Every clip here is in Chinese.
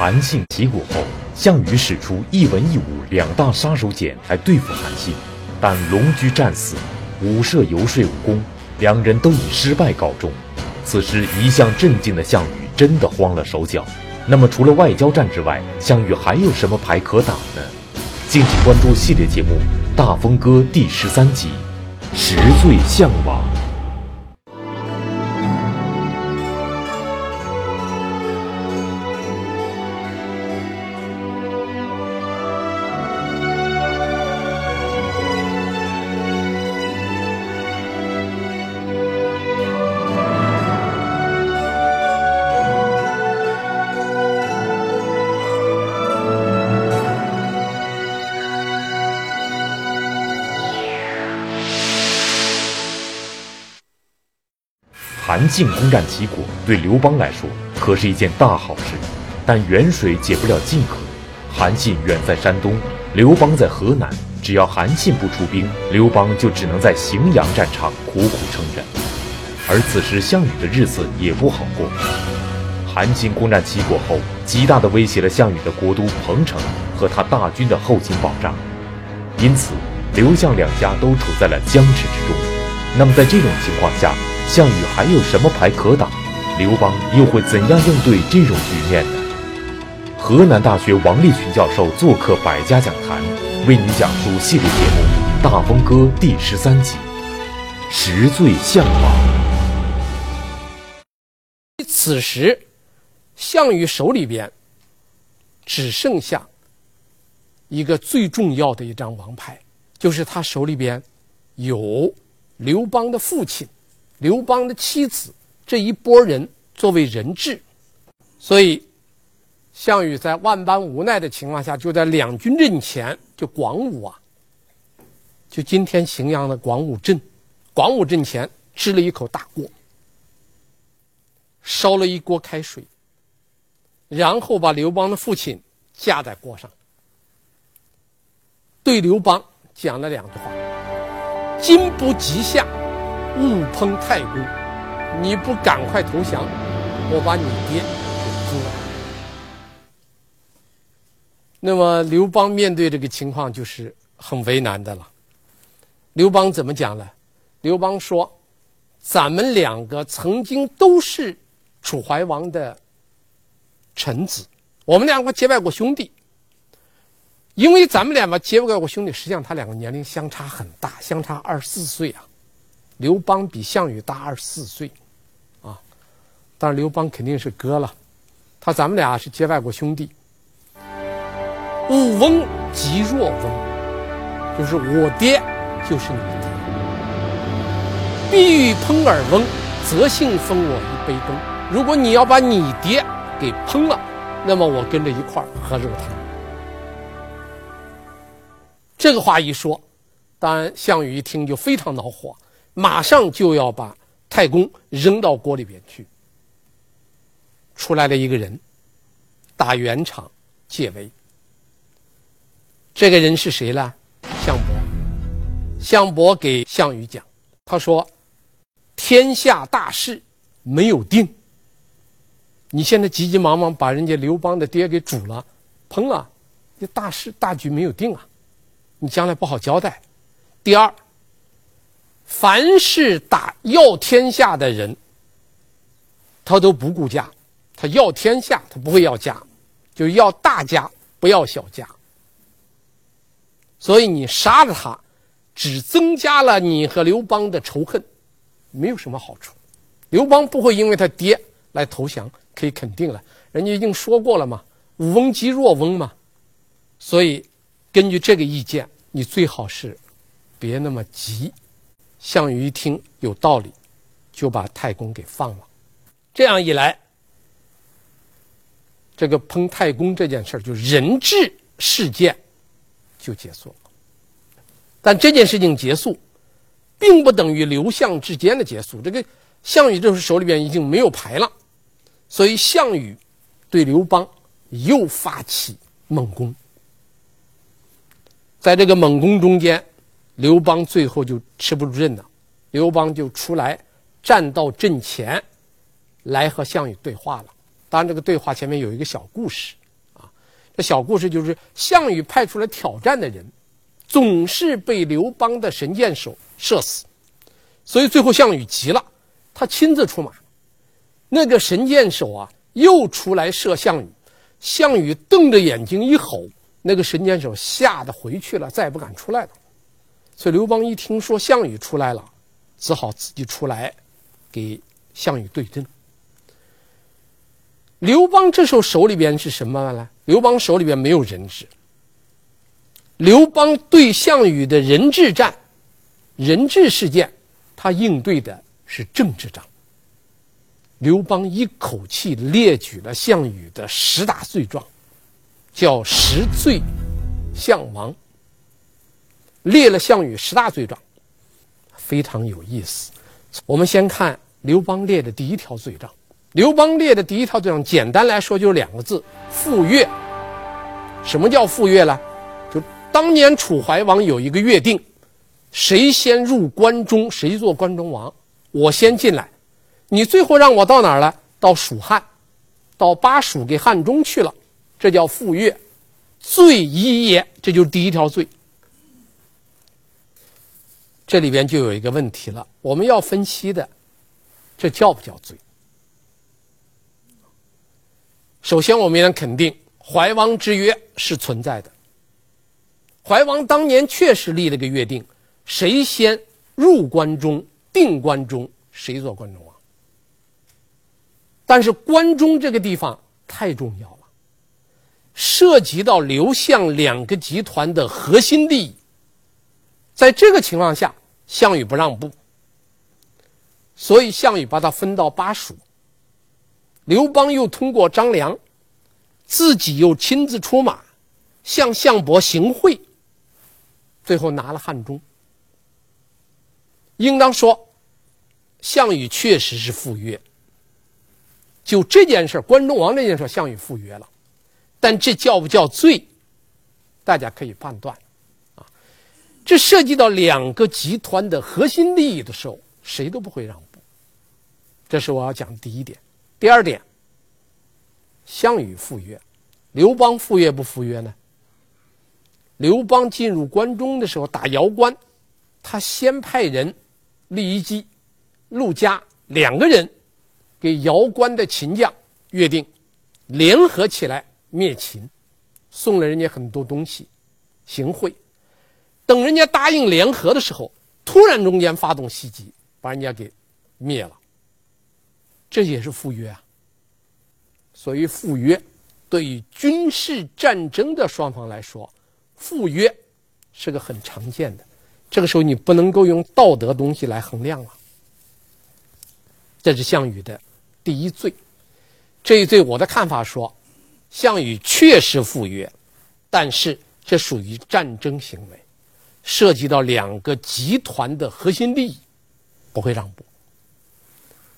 韩信起鼓后，项羽使出一文一武两大杀手锏来对付韩信，但龙驹战死，武射游说无功，两人都以失败告终。此时一向镇静的项羽真的慌了手脚。那么除了外交战之外，项羽还有什么牌可打呢？敬请关注系列节目《大风歌》第十三集《十岁项王》。韩信攻占齐国，对刘邦来说可是一件大好事。但远水解不了近渴，韩信远在山东，刘邦在河南。只要韩信不出兵，刘邦就只能在荥阳战场苦苦撑着。而此时项羽的日子也不好过。韩信攻占齐国后，极大的威胁了项羽的国都彭城和他大军的后勤保障，因此刘项两家都处在了僵持之中。那么在这种情况下，项羽还有什么牌可打？刘邦又会怎样应对这种局面呢？河南大学王立群教授做客百家讲坛，为你讲述系列节目《大风歌》第十三集《十罪项王》。此时，项羽手里边只剩下一个最重要的一张王牌，就是他手里边有刘邦的父亲。刘邦的妻子这一波人作为人质，所以项羽在万般无奈的情况下，就在两军阵前，就广武啊，就今天荥阳的广武镇，广武镇前支了一口大锅，烧了一锅开水，然后把刘邦的父亲架在锅上，对刘邦讲了两句话：“今不击项。”勿烹太公，你不赶快投降，我把你爹给诛了。那么刘邦面对这个情况就是很为难的了。刘邦怎么讲呢？刘邦说：“咱们两个曾经都是楚怀王的臣子，我们两个结拜过兄弟。因为咱们两个结拜过兄弟，实际上他两个年龄相差很大，相差二十四岁啊。”刘邦比项羽大二十四岁，啊，但是刘邦肯定是哥了，他咱们俩是结拜过兄弟。吾翁即若翁，就是我爹就是你的爹。必欲烹尔翁，则幸分我一杯羹。如果你要把你爹给烹了，那么我跟着一块儿喝肉汤。这个话一说，当然项羽一听就非常恼火。马上就要把太公扔到锅里边去。出来了一个人，打圆场解围。这个人是谁呢？项伯。项伯给项羽讲，他说：“天下大事没有定。你现在急急忙忙把人家刘邦的爹给煮了、烹了，这大事大局没有定啊，你将来不好交代。第二。”凡是打要天下的人，他都不顾家，他要天下，他不会要家，就要大家，不要小家。所以你杀了他，只增加了你和刘邦的仇恨，没有什么好处。刘邦不会因为他爹来投降，可以肯定了，人家已经说过了嘛，“武翁即若翁”嘛。所以根据这个意见，你最好是别那么急。项羽一听有道理，就把太公给放了。这样一来，这个烹太公这件事就人质事件就结束了。但这件事情结束，并不等于刘项之间的结束。这个项羽这时手里边已经没有牌了，所以项羽对刘邦又发起猛攻。在这个猛攻中间。刘邦最后就吃不住阵了，刘邦就出来站到阵前，来和项羽对话了。当然，这个对话前面有一个小故事啊这小故事就是项羽派出来挑战的人，总是被刘邦的神箭手射死，所以最后项羽急了，他亲自出马，那个神箭手啊又出来射项羽，项羽瞪着眼睛一吼，那个神箭手吓得回去了，再也不敢出来了。所以刘邦一听说项羽出来了，只好自己出来给项羽对阵。刘邦这时候手里边是什么呢？刘邦手里边没有人质。刘邦对项羽的人质战、人质事件，他应对的是政治战。刘邦一口气列举了项羽的十大罪状，叫十罪项王。列了项羽十大罪状，非常有意思。我们先看刘邦列的第一条罪状。刘邦列的第一条罪状，简单来说就是两个字：赴约。什么叫赴约呢？就当年楚怀王有一个约定，谁先入关中，谁做关中王。我先进来，你最后让我到哪儿了？到蜀汉，到巴蜀给汉中去了，这叫赴约。罪一也，这就是第一条罪。这里边就有一个问题了，我们要分析的，这叫不叫罪？首先，我们要肯定怀王之约是存在的。怀王当年确实立了个约定，谁先入关中、定关中，谁做关中王。但是关中这个地方太重要了，涉及到刘项两个集团的核心利益，在这个情况下。项羽不让步，所以项羽把他分到巴蜀。刘邦又通过张良，自己又亲自出马，向项伯行贿，最后拿了汉中。应当说，项羽确实是赴约。就这件事，关中王这件事，项羽赴约了，但这叫不叫罪？大家可以判断。这涉及到两个集团的核心利益的时候，谁都不会让步。这是我要讲的第一点。第二点，项羽赴约，刘邦赴约不赴约呢？刘邦进入关中的时候打瑶关，他先派人，酈宜姬、陆嘉两个人，给瑶关的秦将约定，联合起来灭秦，送了人家很多东西，行贿。等人家答应联合的时候，突然中间发动袭击，把人家给灭了。这也是赴约啊。所以赴约，对于军事战争的双方来说，赴约是个很常见的。这个时候你不能够用道德东西来衡量了。这是项羽的第一罪。这一罪，我的看法说，项羽确实赴约，但是这属于战争行为。涉及到两个集团的核心利益，不会让步。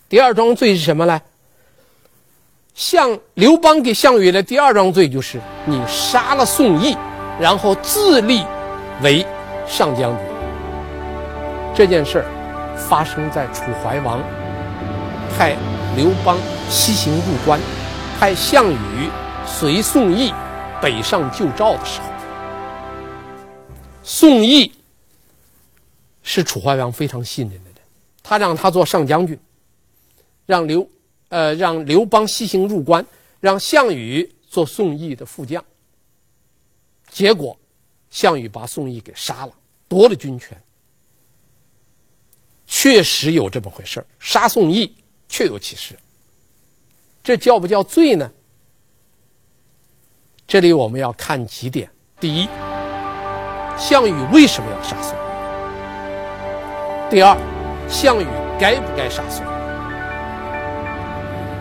第二桩罪是什么呢？项刘邦给项羽的第二桩罪就是你杀了宋义，然后自立为上将军。这件事儿发生在楚怀王派刘邦西行入关，派项羽随宋义北上救赵的时候。宋义是楚怀王非常信任的人，他让他做上将军，让刘呃让刘邦西行入关，让项羽做宋义的副将。结果，项羽把宋义给杀了，夺了军权。确实有这么回事，杀宋义确有其事。这叫不叫罪呢？这里我们要看几点：第一。项羽为什么要杀宋？第二，项羽该不该杀宋？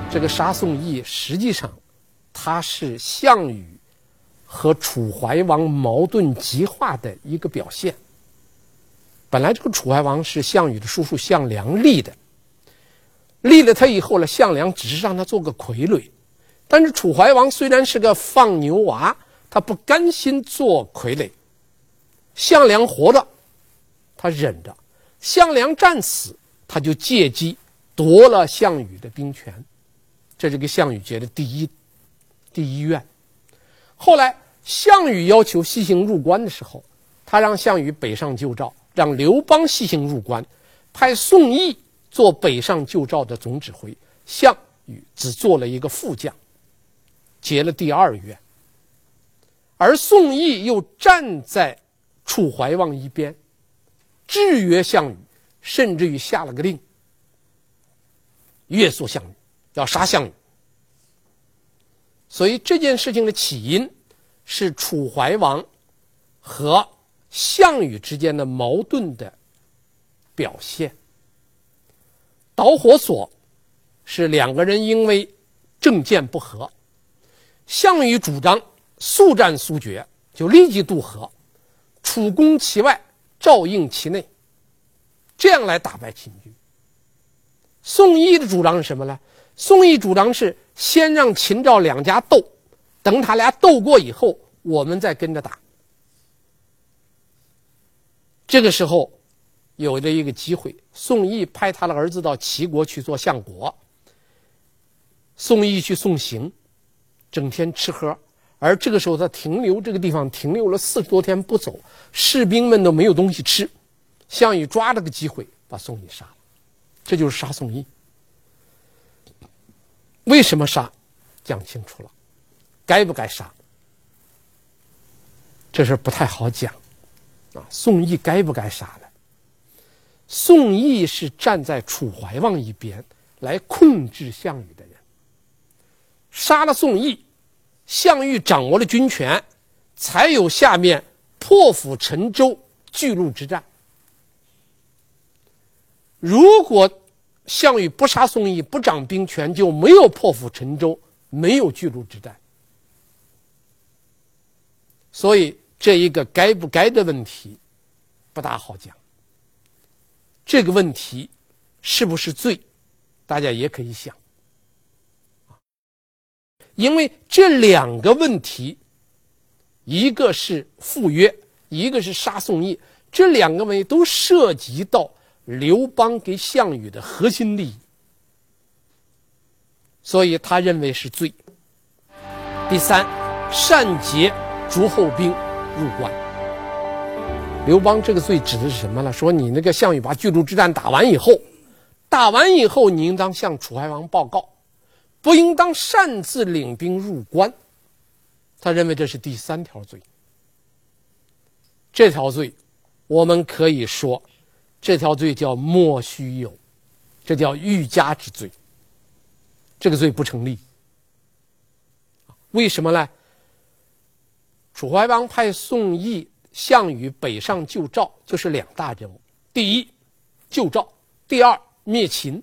这个杀宋义，实际上，他是项羽和楚怀王矛盾激化的一个表现。本来这个楚怀王是项羽的叔叔项梁立的，立了他以后呢，项梁只是让他做个傀儡。但是楚怀王虽然是个放牛娃，他不甘心做傀儡。项梁活着，他忍着；项梁战死，他就借机夺了项羽的兵权。这是个项羽结的第一第一怨。后来项羽要求西行入关的时候，他让项羽北上救赵，让刘邦西行入关，派宋义做北上救赵的总指挥，项羽只做了一个副将，结了第二愿。而宋义又站在楚怀王一边，制约项羽，甚至于下了个令，约束项羽，要杀项羽。所以这件事情的起因是楚怀王和项羽之间的矛盾的表现。导火索是两个人因为政见不合，项羽主张速战速决，就立即渡河，楚攻其外，赵应其内，这样来打败秦军。宋义的主张是什么呢？宋义主张是先让秦赵两家斗，等他俩斗过以后，我们再跟着打。这个时候，有了一个机会，宋义派他的儿子到齐国去做相国。宋义去送行，整天吃喝，而这个时候他停留这个地方停留了四十多天不走，士兵们都没有东西吃。项羽抓了个机会把宋义杀了，这就是杀宋义。为什么杀？讲清楚了，该不该杀？这事不太好讲，啊，宋义该不该杀呢？宋义是站在楚怀王一边来控制项羽的人，杀了宋义，项羽掌握了军权，才有下面破釜沉舟、巨鹿之战。如果项羽不杀宋义，不掌兵权，就没有破釜沉舟，没有巨鹿之战。所以这一个该不该的问题，不大好讲。这个问题是不是罪，大家也可以想。因为这两个问题，一个是赴约，一个是杀宋义，这两个问题都涉及到。刘邦给项羽的核心利益，所以他认为是罪。第三，擅结诸侯兵入关。刘邦这个罪指的是什么呢？说你那个项羽把巨鹿之战打完以后，打完以后你应当向楚怀王报告，不应当擅自领兵入关。他认为这是第三条罪。这条罪，我们可以说。这条罪叫莫须有，这叫欲加之罪。这个罪不成立。为什么呢？楚怀王派宋义、项羽北上救赵，就是两大任务：第一，救赵；第二，灭秦。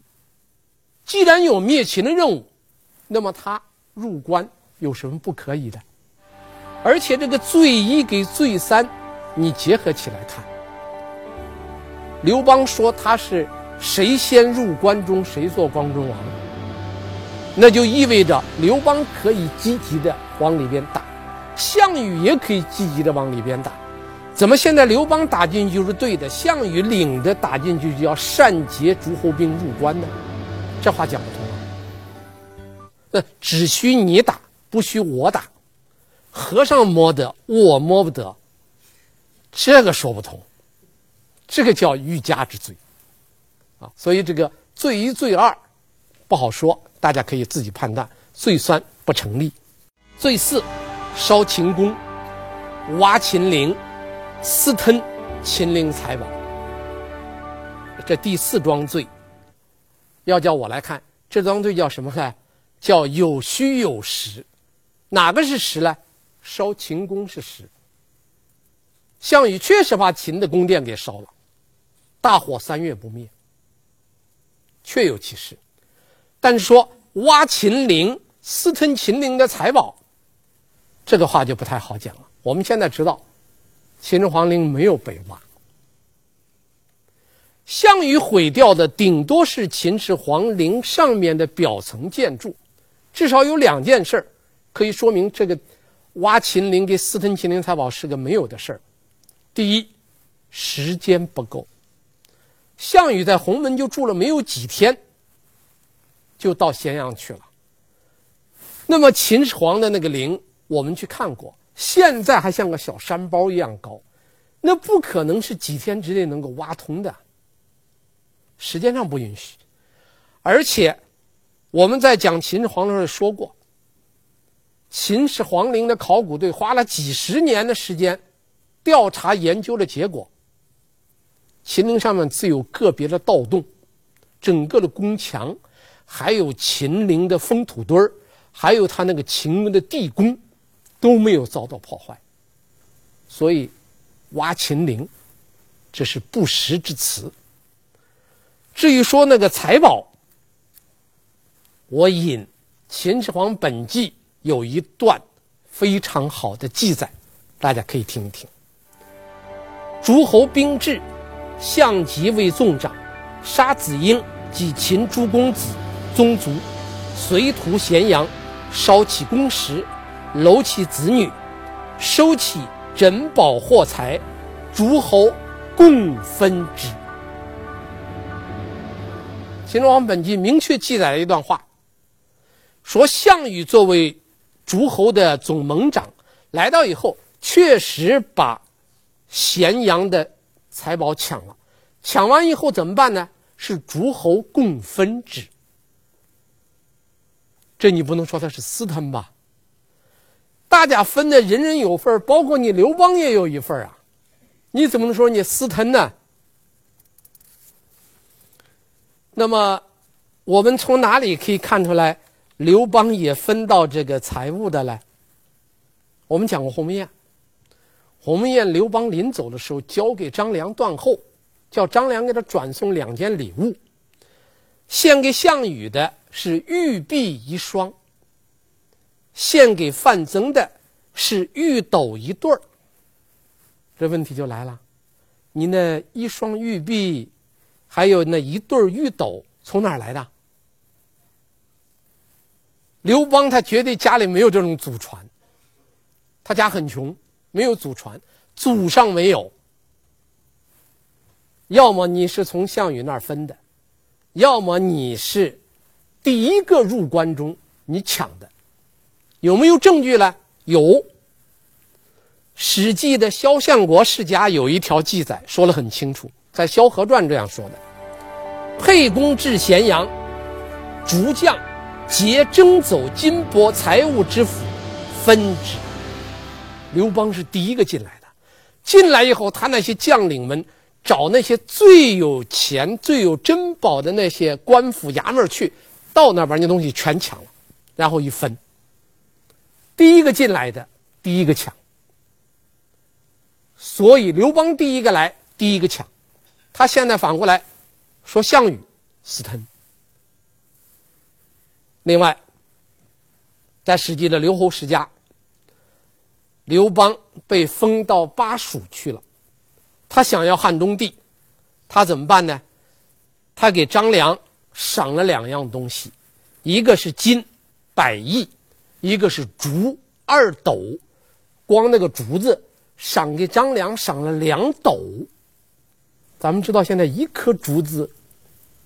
既然有灭秦的任务，那么他入关有什么不可以的？而且这个罪一跟罪三，你结合起来看。刘邦说他是谁先入关中，谁做关中王，那就意味着刘邦可以积极的往里边打，项羽也可以积极的往里边打。怎么现在刘邦打进去就是对的，项羽领着打进去就要擅结诸侯兵入关呢？这话讲不通。那只需你打，不许我打，和尚摸得，我摸不得，这个说不通。这个叫欲加之罪，啊，所以这个罪一罪二不好说，大家可以自己判断。罪三不成立，罪四烧秦宫、挖秦陵、私吞秦陵财宝。这第四桩罪，要叫我来看，这桩罪叫什么呢？叫有虚有实。哪个是实呢？烧秦宫是实。项羽确实把秦的宫殿给烧了。大火三月不灭，确有其事。但是说挖秦陵、私吞秦陵的财宝，这个话就不太好讲了。我们现在知道，秦始皇陵没有被挖，项羽毁掉的顶多是秦始皇陵上面的表层建筑。至少有两件事儿可以说明这个挖秦陵给私吞秦陵财宝是个没有的事儿。第一，时间不够。项羽在鸿门就住了没有几天，就到咸阳去了。那么秦始皇的那个陵我们去看过，现在还像个小山包一样高，那不可能是几天之内能够挖通的，时间上不允许。而且我们在讲秦始皇的时候说过，秦始皇陵的考古队花了几十年的时间调查研究的结果，秦陵上面只有个别的盗洞，整个的宫墙，还有秦陵的封土堆儿。还有他那个秦陵的地宫都没有遭到破坏，所以挖秦陵这是不实之词。至于说那个财宝，我引《秦始皇本纪》有一段非常好的记载，大家可以听一听。诸侯兵至，项籍为纵长，杀子婴及秦诸公子宗族，随屠咸阳。烧其宫室，搂其子女，收其珍宝货财，诸侯共分之。《秦始皇本纪》明确记载了一段话，说项羽作为诸侯的总盟长，来到以后，确实把咸阳的财宝抢了。抢完以后怎么办呢？是诸侯共分之。这你不能说他是私吞吧？大家分的人人有份，包括你刘邦也有一份啊！你怎么能说你私吞呢？那么，我们从哪里可以看出来刘邦也分到这个财物的呢？我们讲过鸿门宴，鸿门宴刘邦临走的时候交给张良断后，叫张良给他转送两件礼物，献给项羽的。是玉璧一双，献给范增的是玉斗一对儿。这问题就来了，你那一双玉璧，还有那一对玉斗，从哪儿来的？刘邦他绝对家里没有这种祖传，他家很穷，没有祖传，祖上没有。要么你是从项羽那儿分的，要么你是。第一个入关中，你抢的有没有证据呢？有，《史记》的萧相国世家有一条记载，说得很清楚，在《萧何传》这样说的：沛公至咸阳，逐将皆征走金帛财物之府，分之。刘邦是第一个进来的，进来以后，他那些将领们找那些最有钱、最有珍宝的那些官府衙门去。到那边，那东西全抢了，然后一分。第一个进来的，第一个抢。所以刘邦第一个来，第一个抢。他现在反过来说项羽私吞。另外，在史记的刘侯世家，刘邦被封到巴蜀去了，他想要汉中帝，他怎么办呢？他给张良。赏了两样东西，一个是金百亿，一个是竹二斗。光那个竹子，赏给张良赏了两斗。咱们知道，现在一颗竹子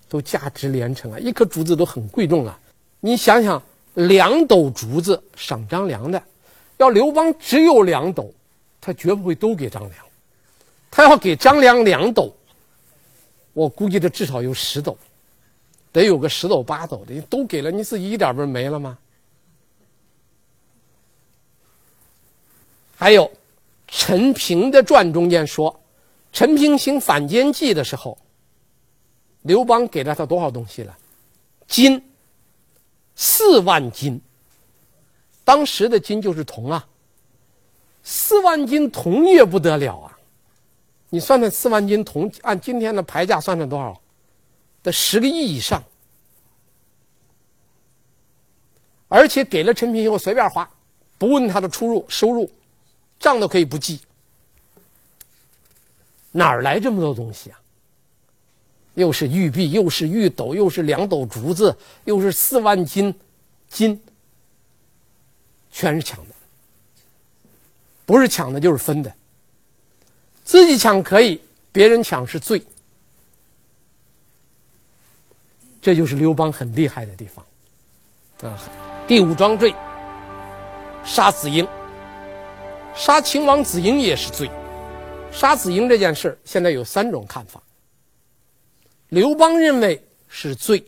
都价值连城啊，一颗竹子都很贵重啊。你想想，两斗竹子赏张良的，要刘邦只有两斗，他绝不会都给张良。他要给张良两斗，我估计他至少有十斗。得有个十斗八斗的，都给了，你自己一点不是没了吗？还有陈平的传中间说，陈平行反间计的时候，刘邦给了他多少东西了？金四万斤，当时的金就是铜啊，四万斤铜也不得了啊！你算算四万斤铜，按今天的牌价算算多少？得十个亿以上，而且给了陈平以后随便花，不问他的出入收入，账都可以不记。哪儿来这么多东西啊？又是玉璧，又是玉斗，又是两斗竹子，又是四万斤金，全是抢的。不是抢的，就是分的。自己抢可以，别人抢是罪。这就是刘邦很厉害的地方，啊！第五桩坠，杀子婴，杀秦王子婴也是罪。杀子婴这件事现在有三种看法。刘邦认为是罪。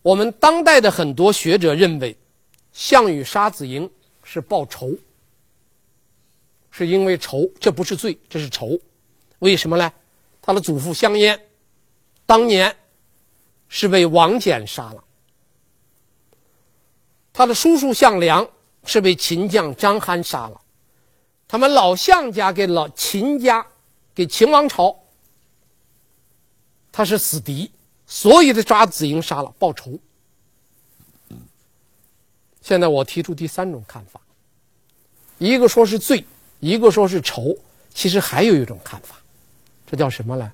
我们当代的很多学者认为，项羽杀子婴是报仇，是因为仇，这不是罪，这是仇。为什么呢？他的祖父项燕当年是被王翦杀了，他的叔叔项梁是被秦将张邯杀了，他们老项家给老秦家给秦王朝，他是死敌。所以，他抓子婴杀了报仇。现在我提出第三种看法，一个说是罪，一个说是仇，其实还有一种看法，这叫什么呢？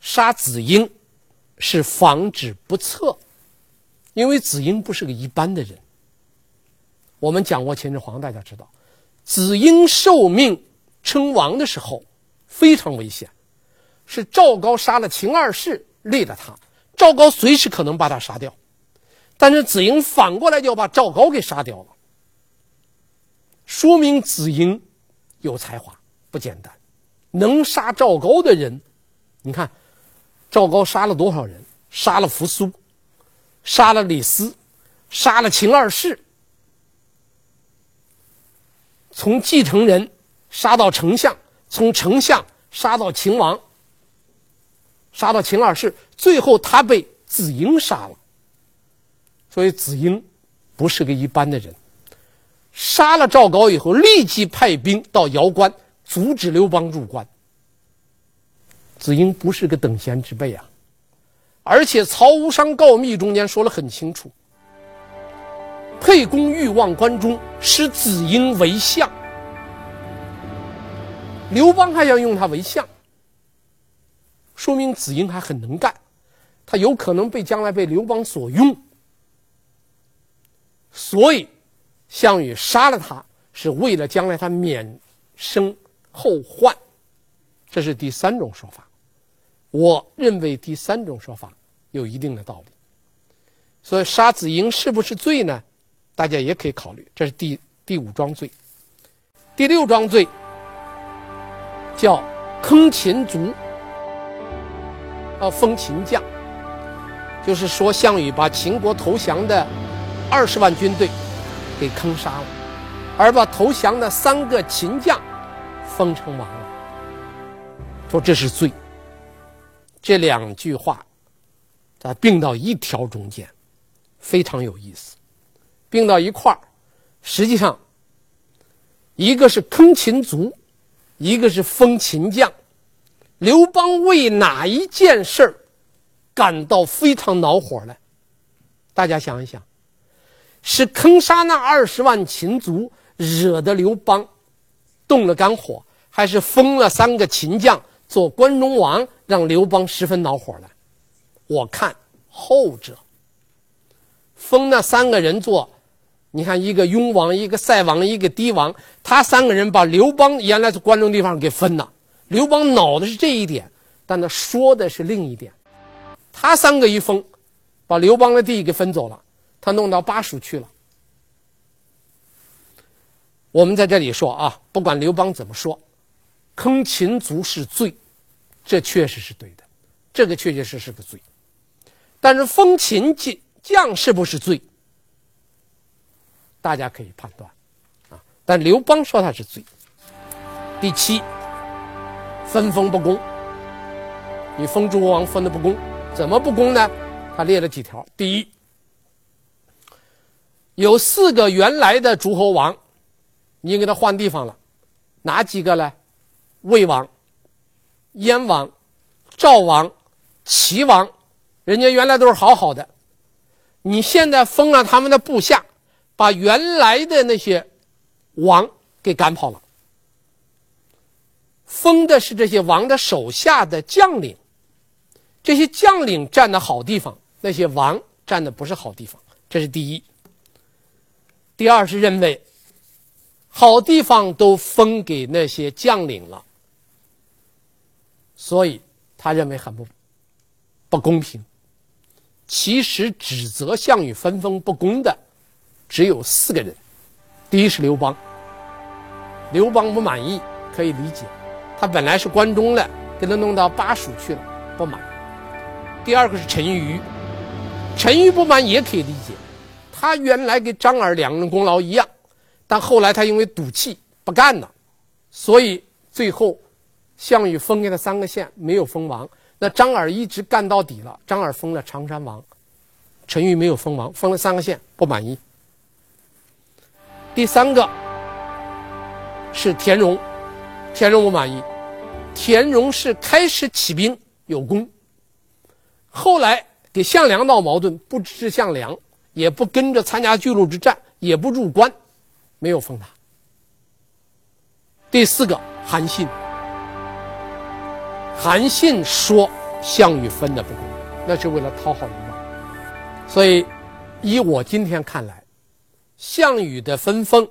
杀子婴是防止不测，因为子婴不是个一般的人。我们讲过秦始皇，大家知道，子婴受命称王的时候非常危险。是赵高杀了秦二世，立了他。赵高随时可能把他杀掉，但是子婴反过来就要把赵高给杀掉了，说明子婴有才华，不简单。能杀赵高的人，你看，赵高杀了多少人？杀了扶苏，杀了李斯，杀了秦二世，从继承人杀到丞相，从丞相杀到秦王。杀到秦二世，最后他被子婴杀了。所以子婴不是个一般的人。杀了赵高以后，立即派兵到瑶关阻止刘邦入关。子婴不是个等闲之辈啊！而且曹无伤告密中间说了很清楚：沛公欲望关中，使子婴为相。刘邦还想用他为相。说明子婴还很能干，他有可能被将来被刘邦所用，所以项羽杀了他，是为了将来他免生后患。这是第三种说法，我认为第三种说法有一定的道理。所以杀子婴是不是罪呢？大家也可以考虑。这是第第五桩罪，第六桩罪叫坑秦卒。要封秦将，就是说项羽把秦国投降的二十万军队给坑杀了，而把投降的三个秦将封成王了。说这是罪。这两句话，它并到一条中间，非常有意思。并到一块儿，实际上一个是坑秦卒，一个是封秦将。刘邦为哪一件事儿感到非常恼火呢？大家想一想，是坑杀那二十万秦卒惹得刘邦动了肝火，还是封了三个秦将做关中王让刘邦十分恼火呢？我看后者。封那三个人做，你看一个雍王，一个塞王，一个狄王，他三个人把刘邦原来是关中地方给分了。刘邦恼的是这一点，但他说的是另一点。他三个一封，把刘邦的地给分走了，他弄到巴蜀去了。我们在这里说啊，不管刘邦怎么说，坑秦族是罪，这确实是对的，这个确确实实是个罪。但是封秦将是不是罪？大家可以判断啊。但刘邦说他是罪。第七。分封不公，你封诸侯王分的不公，怎么不公呢？他列了几条。第一，有四个原来的诸侯王，你给他换地方了，哪几个呢？魏王、燕王、赵王、齐王，人家原来都是好好的，你现在封了他们的部下，把原来的那些王给赶跑了。封的是这些王的手下的将领，这些将领占的好地方，那些王占的不是好地方，这是第一。第二是认为，好地方都封给那些将领了，所以他认为很不不公平。其实指责项羽分封不公的，只有四个人。第一是刘邦，刘邦不满意，可以理解，他本来是关中的，给他弄到巴蜀去了，不满。第二个是陈馀，陈馀不满也可以理解，他原来跟张耳两个人功劳一样，但后来他因为赌气不干了，所以最后项羽封给他三个县，没有封王。那张耳一直干到底了，张耳封了常山王，陈馀没有封王，封了三个县，不满意。第三个是田荣，田荣不满意。田荣是开始起兵有功，后来给项梁闹矛盾，不支持项梁，也不跟着参加巨鹿之战，也不入关，没有封他。第四个韩信，韩信说项羽分的不公，那是为了讨好刘邦，所以以我今天看来。项羽的分封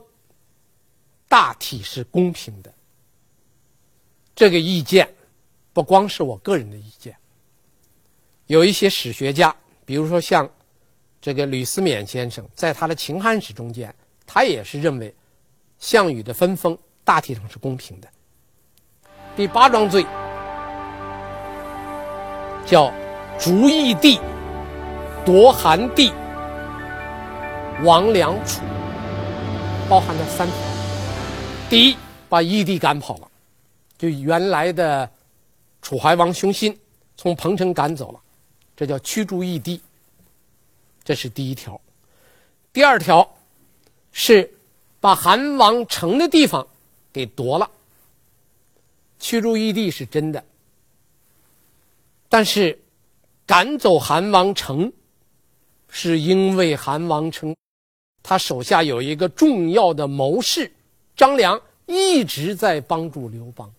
大体是公平的，这个意见不光是我个人的意见，有一些史学家，比如说像这个吕思勉先生，在他的《秦汉史》中间，他也是认为项羽的分封大体上是公平的。第八桩罪叫逐义帝、夺韩地。亡梁楚，包含了三条。第一，把义帝赶跑了，就原来的楚怀王熊心从彭城赶走了，这叫驱逐义帝。这是第一条。第二条是把韩王城的地方给夺了。驱逐义帝是真的，但是赶走韩王城，是因为韩王城。他手下有一个重要的谋士张良，一直在帮助刘邦。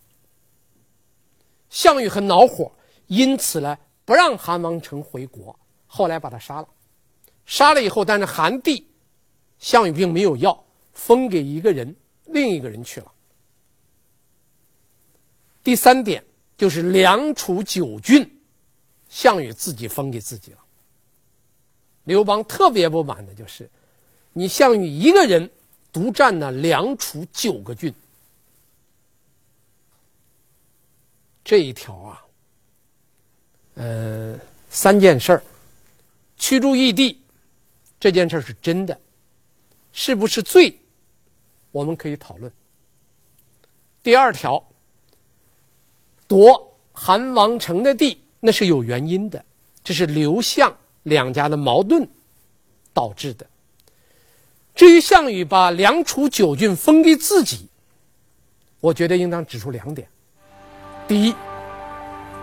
项羽很恼火，因此呢，不让韩王成回国，后来把他杀了。杀了以后，但是韩地，项羽并没有要，封给一个人，另一个人去了。第三点就是梁楚九郡，项羽自己封给自己了。刘邦特别不满的就是。你项羽一个人独占了梁楚九个郡，这一条啊，呃，三件事儿，驱逐义帝这件事儿是真的，是不是罪？我们可以讨论。第二条，夺韩王城的地，那是有原因的，这是刘项两家的矛盾导致的。至于项羽把梁楚九郡封给自己，我觉得应当指出两点：第一，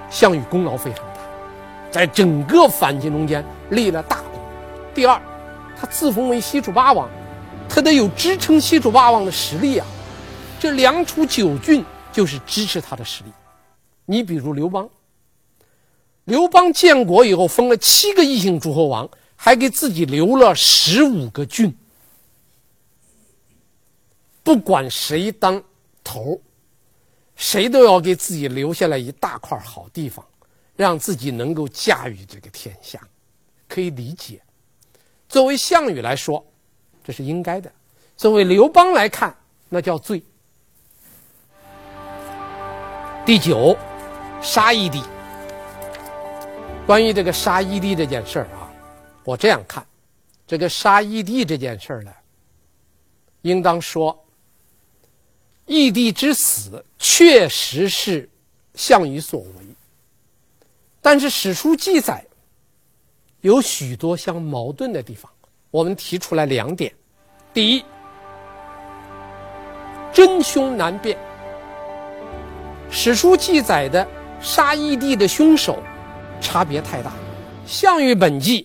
项羽功劳非常大，在整个反秦中间立了大功；第二，他自封为西楚霸王，他得有支撑西楚霸王的实力啊。这梁楚九郡就是支持他的实力。你比如刘邦，刘邦建国以后封了七个异姓诸侯王，还给自己留了十五个郡。不管谁当头，谁都要给自己留下来一大块好地方，让自己能够驾驭这个天下，可以理解。作为项羽来说，这是应该的；作为刘邦来看，那叫罪。第九，杀义帝。关于这个杀义帝这件事儿啊，我这样看，这个杀义帝这件事儿呢，应当说。义帝之死确实是项羽所为，但是史书记载有许多相矛盾的地方。我们提出来两点：第一，真凶难辨。史书记载的杀义帝的凶手差别太大，《项羽本纪》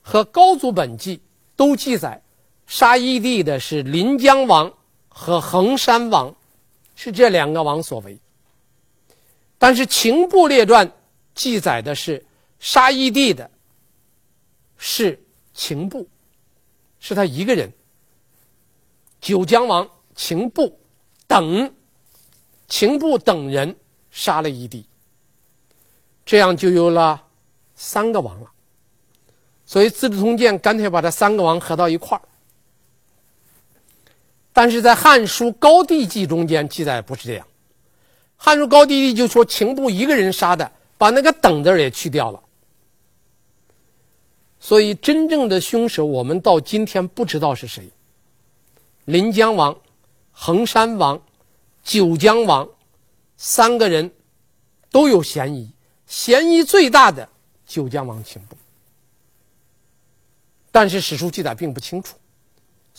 和《高祖本纪》都记载杀义帝的是临江王。和衡山王是这两个王所为，但是秦部列传记载的是杀义帝的，是秦部，是他一个人。九江王秦部等，秦部等人杀了义帝，这样就有了三个王了。所以《资治通鉴》干脆把这三个王合到一块儿，但是在《汉书高帝纪》中间记载不是这样，《汉书高帝纪》就说秦布一个人杀的，把那个等字也去掉了。所以真正的凶手，我们到今天不知道是谁。临江王、衡山王、九江王三个人都有嫌疑，嫌疑最大的九江王秦布。但是史书记载并不清楚，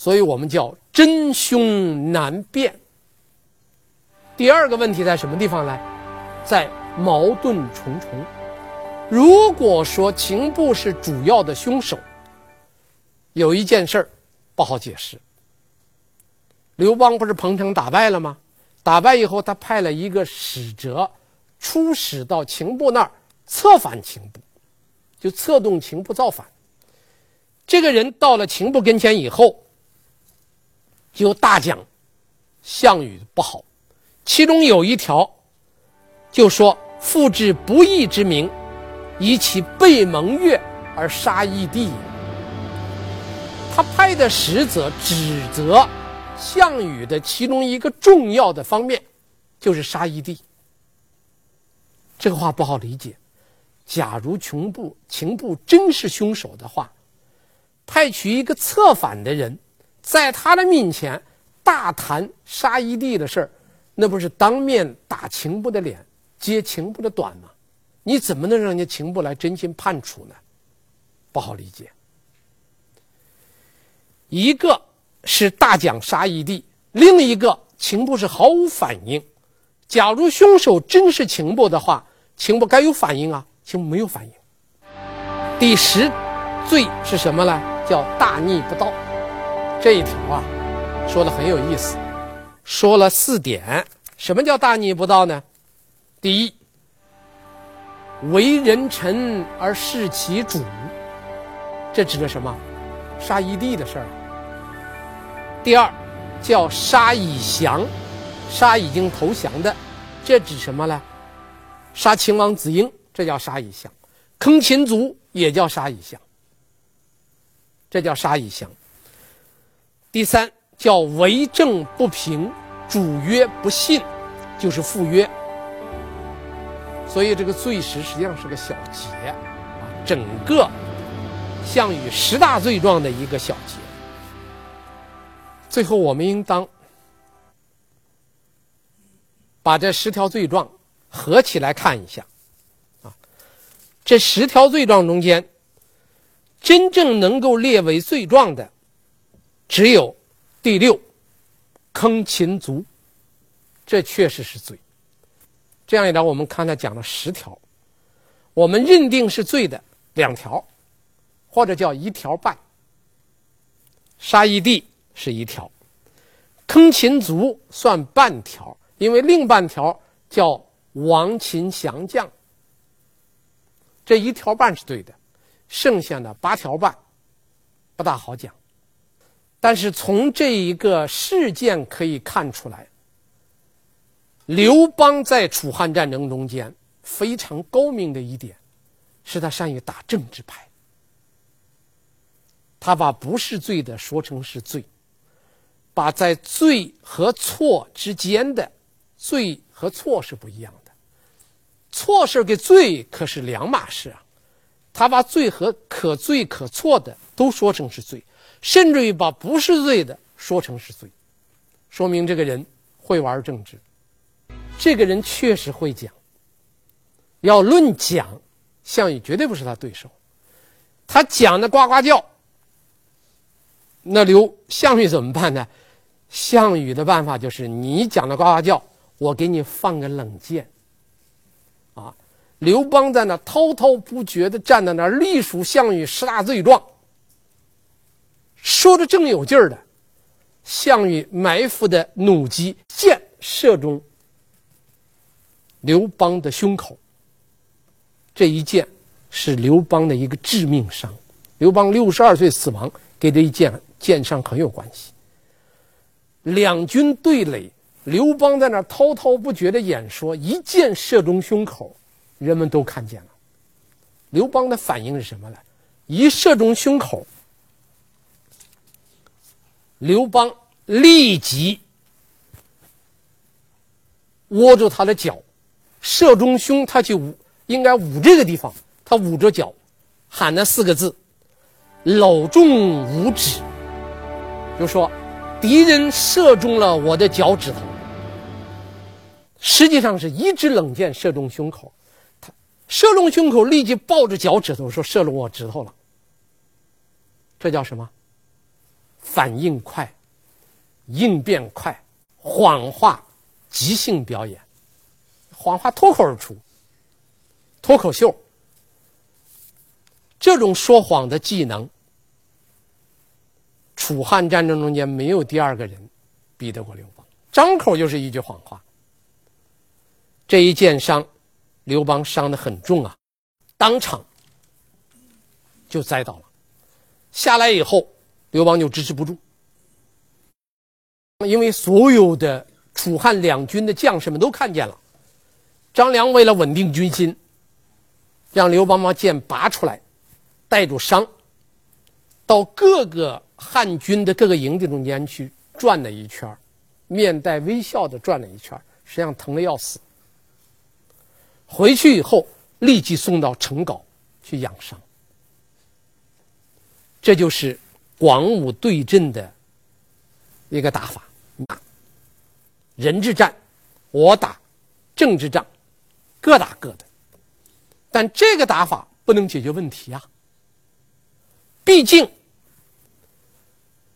所以我们叫真凶难辨。第二个问题在什么地方呢？在矛盾重重。如果说秦布是主要的凶手，有一件事儿不好解释。刘邦不是彭城打败了吗？打败以后，他派了一个使者出使到秦布那儿，策反秦布，就策动秦布造反。这个人到了秦布跟前以后，就大讲项羽不好，其中有一条就说：“复置不义之名，以其背盟约而杀义帝。”他派的使者指责项羽的其中一个重要的方面，就是杀义帝。这个话不好理解。假如秦布秦布真是凶手的话，派取一个策反的人，在他的面前大谈杀义帝的事儿，那不是当面打秦布的脸，揭秦布的短吗？你怎么能让人家秦布来真心判处呢？不好理解。一个是大讲杀义帝，另一个秦布是毫无反应。假如凶手真是秦布的话，秦布该有反应啊，秦布没有反应。第十罪是什么呢？叫大逆不道，这一条啊，说的很有意思，说了四点。什么叫大逆不道呢？第一，为人臣而弑其主，这指的什么？杀义帝的事儿。第二，叫杀以降，杀已经投降的，这指什么呢？杀秦王子婴，这叫杀以降；坑秦族也叫杀以降。这叫杀以降。第三叫为政不平，主约不信，就是赴约。所以这个罪实实际上是个小节啊，整个项羽十大罪状的一个小节。最后我们应当把这十条罪状合起来看一下啊，这十条罪状中间。真正能够列为罪状的，只有第六，坑秦族，这确实是罪。这样一来，我们刚才讲了十条，我们认定是罪的两条，或者叫一条半。杀义帝是一条，坑秦族算半条，因为另半条叫亡秦降将，这一条半是对的。剩下的八条半不大好讲，但是从这一个事件可以看出来，刘邦在楚汉战争中间非常高明的一点，是他善于打政治牌。他把不是罪的说成是罪，把在罪和错之间的罪和错是不一样的，错事跟罪可是两码事啊。他把罪和可罪可错的都说成是罪，甚至于把不是罪的说成是罪，说明这个人会玩政治。这个人确实会讲。要论讲，项羽绝对不是他对手。他讲的呱呱叫，那刘项羽怎么办呢？项羽的办法就是你讲的呱呱叫，我给你放个冷箭。刘邦在那滔滔不绝地站在那儿，隶属项羽十大罪状，说的正有劲儿的，项羽埋伏的弩机箭射中刘邦的胸口，这一箭是刘邦的一个致命伤。刘邦六十二岁死亡，跟这一箭箭伤很有关系。两军对垒，刘邦在那滔滔不绝的演说，一箭射中胸口。人们都看见了，刘邦的反应是什么呢？一射中胸口，刘邦立即握住他的脚，射中胸，他去捂，应该捂这个地方，他捂着脚，喊了四个字：“镂中无指。”就说敌人射中了我的脚趾头，实际上是一支冷箭射中胸口，他射中胸口，立即抱着脚趾头说：“射中我指头了。”这叫什么？反应快。应变快，谎话即兴表演，谎话脱口而出，脱口秀。这种说谎的技能，楚汉战争中间没有第二个人比得过刘邦，张口就是一句谎话。这一箭伤，刘邦伤得很重啊，当场就栽倒了。下来以后，刘邦就支持不住。因为所有的楚汉两军的将士们都看见了，张良为了稳定军心，让刘邦把剑拔出来，带着伤，到各个汉军的各个营地中间去转了一圈，面带微笑的转了一圈，实际上疼的要死。回去以后，立即送到城皋去养伤。这就是广武对阵的一个打法。人质战，我打；政治战，各打各的。但这个打法不能解决问题啊！毕竟，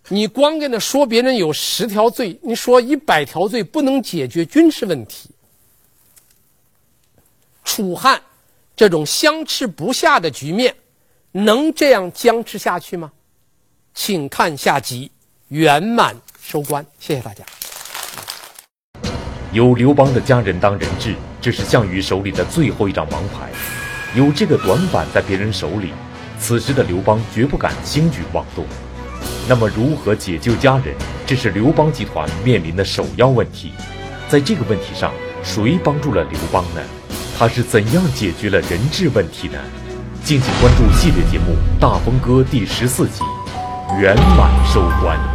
你光跟他说别人有十条罪，你说一百条罪，不能解决军事问题。楚汉这种相持不下的局面，能这样僵持下去吗？请看下集圆满收官，谢谢大家。有刘邦的家人当人质，这是项羽手里的最后一张王牌。有这个短板在别人手里，此时的刘邦绝不敢轻举妄动。那么，如何解救家人？这是刘邦集团面临的首要问题。在这个问题上，谁帮助了刘邦呢？他是怎样解决了人质问题呢？敬请关注系列节目《大风歌》第十四集，圆满收官。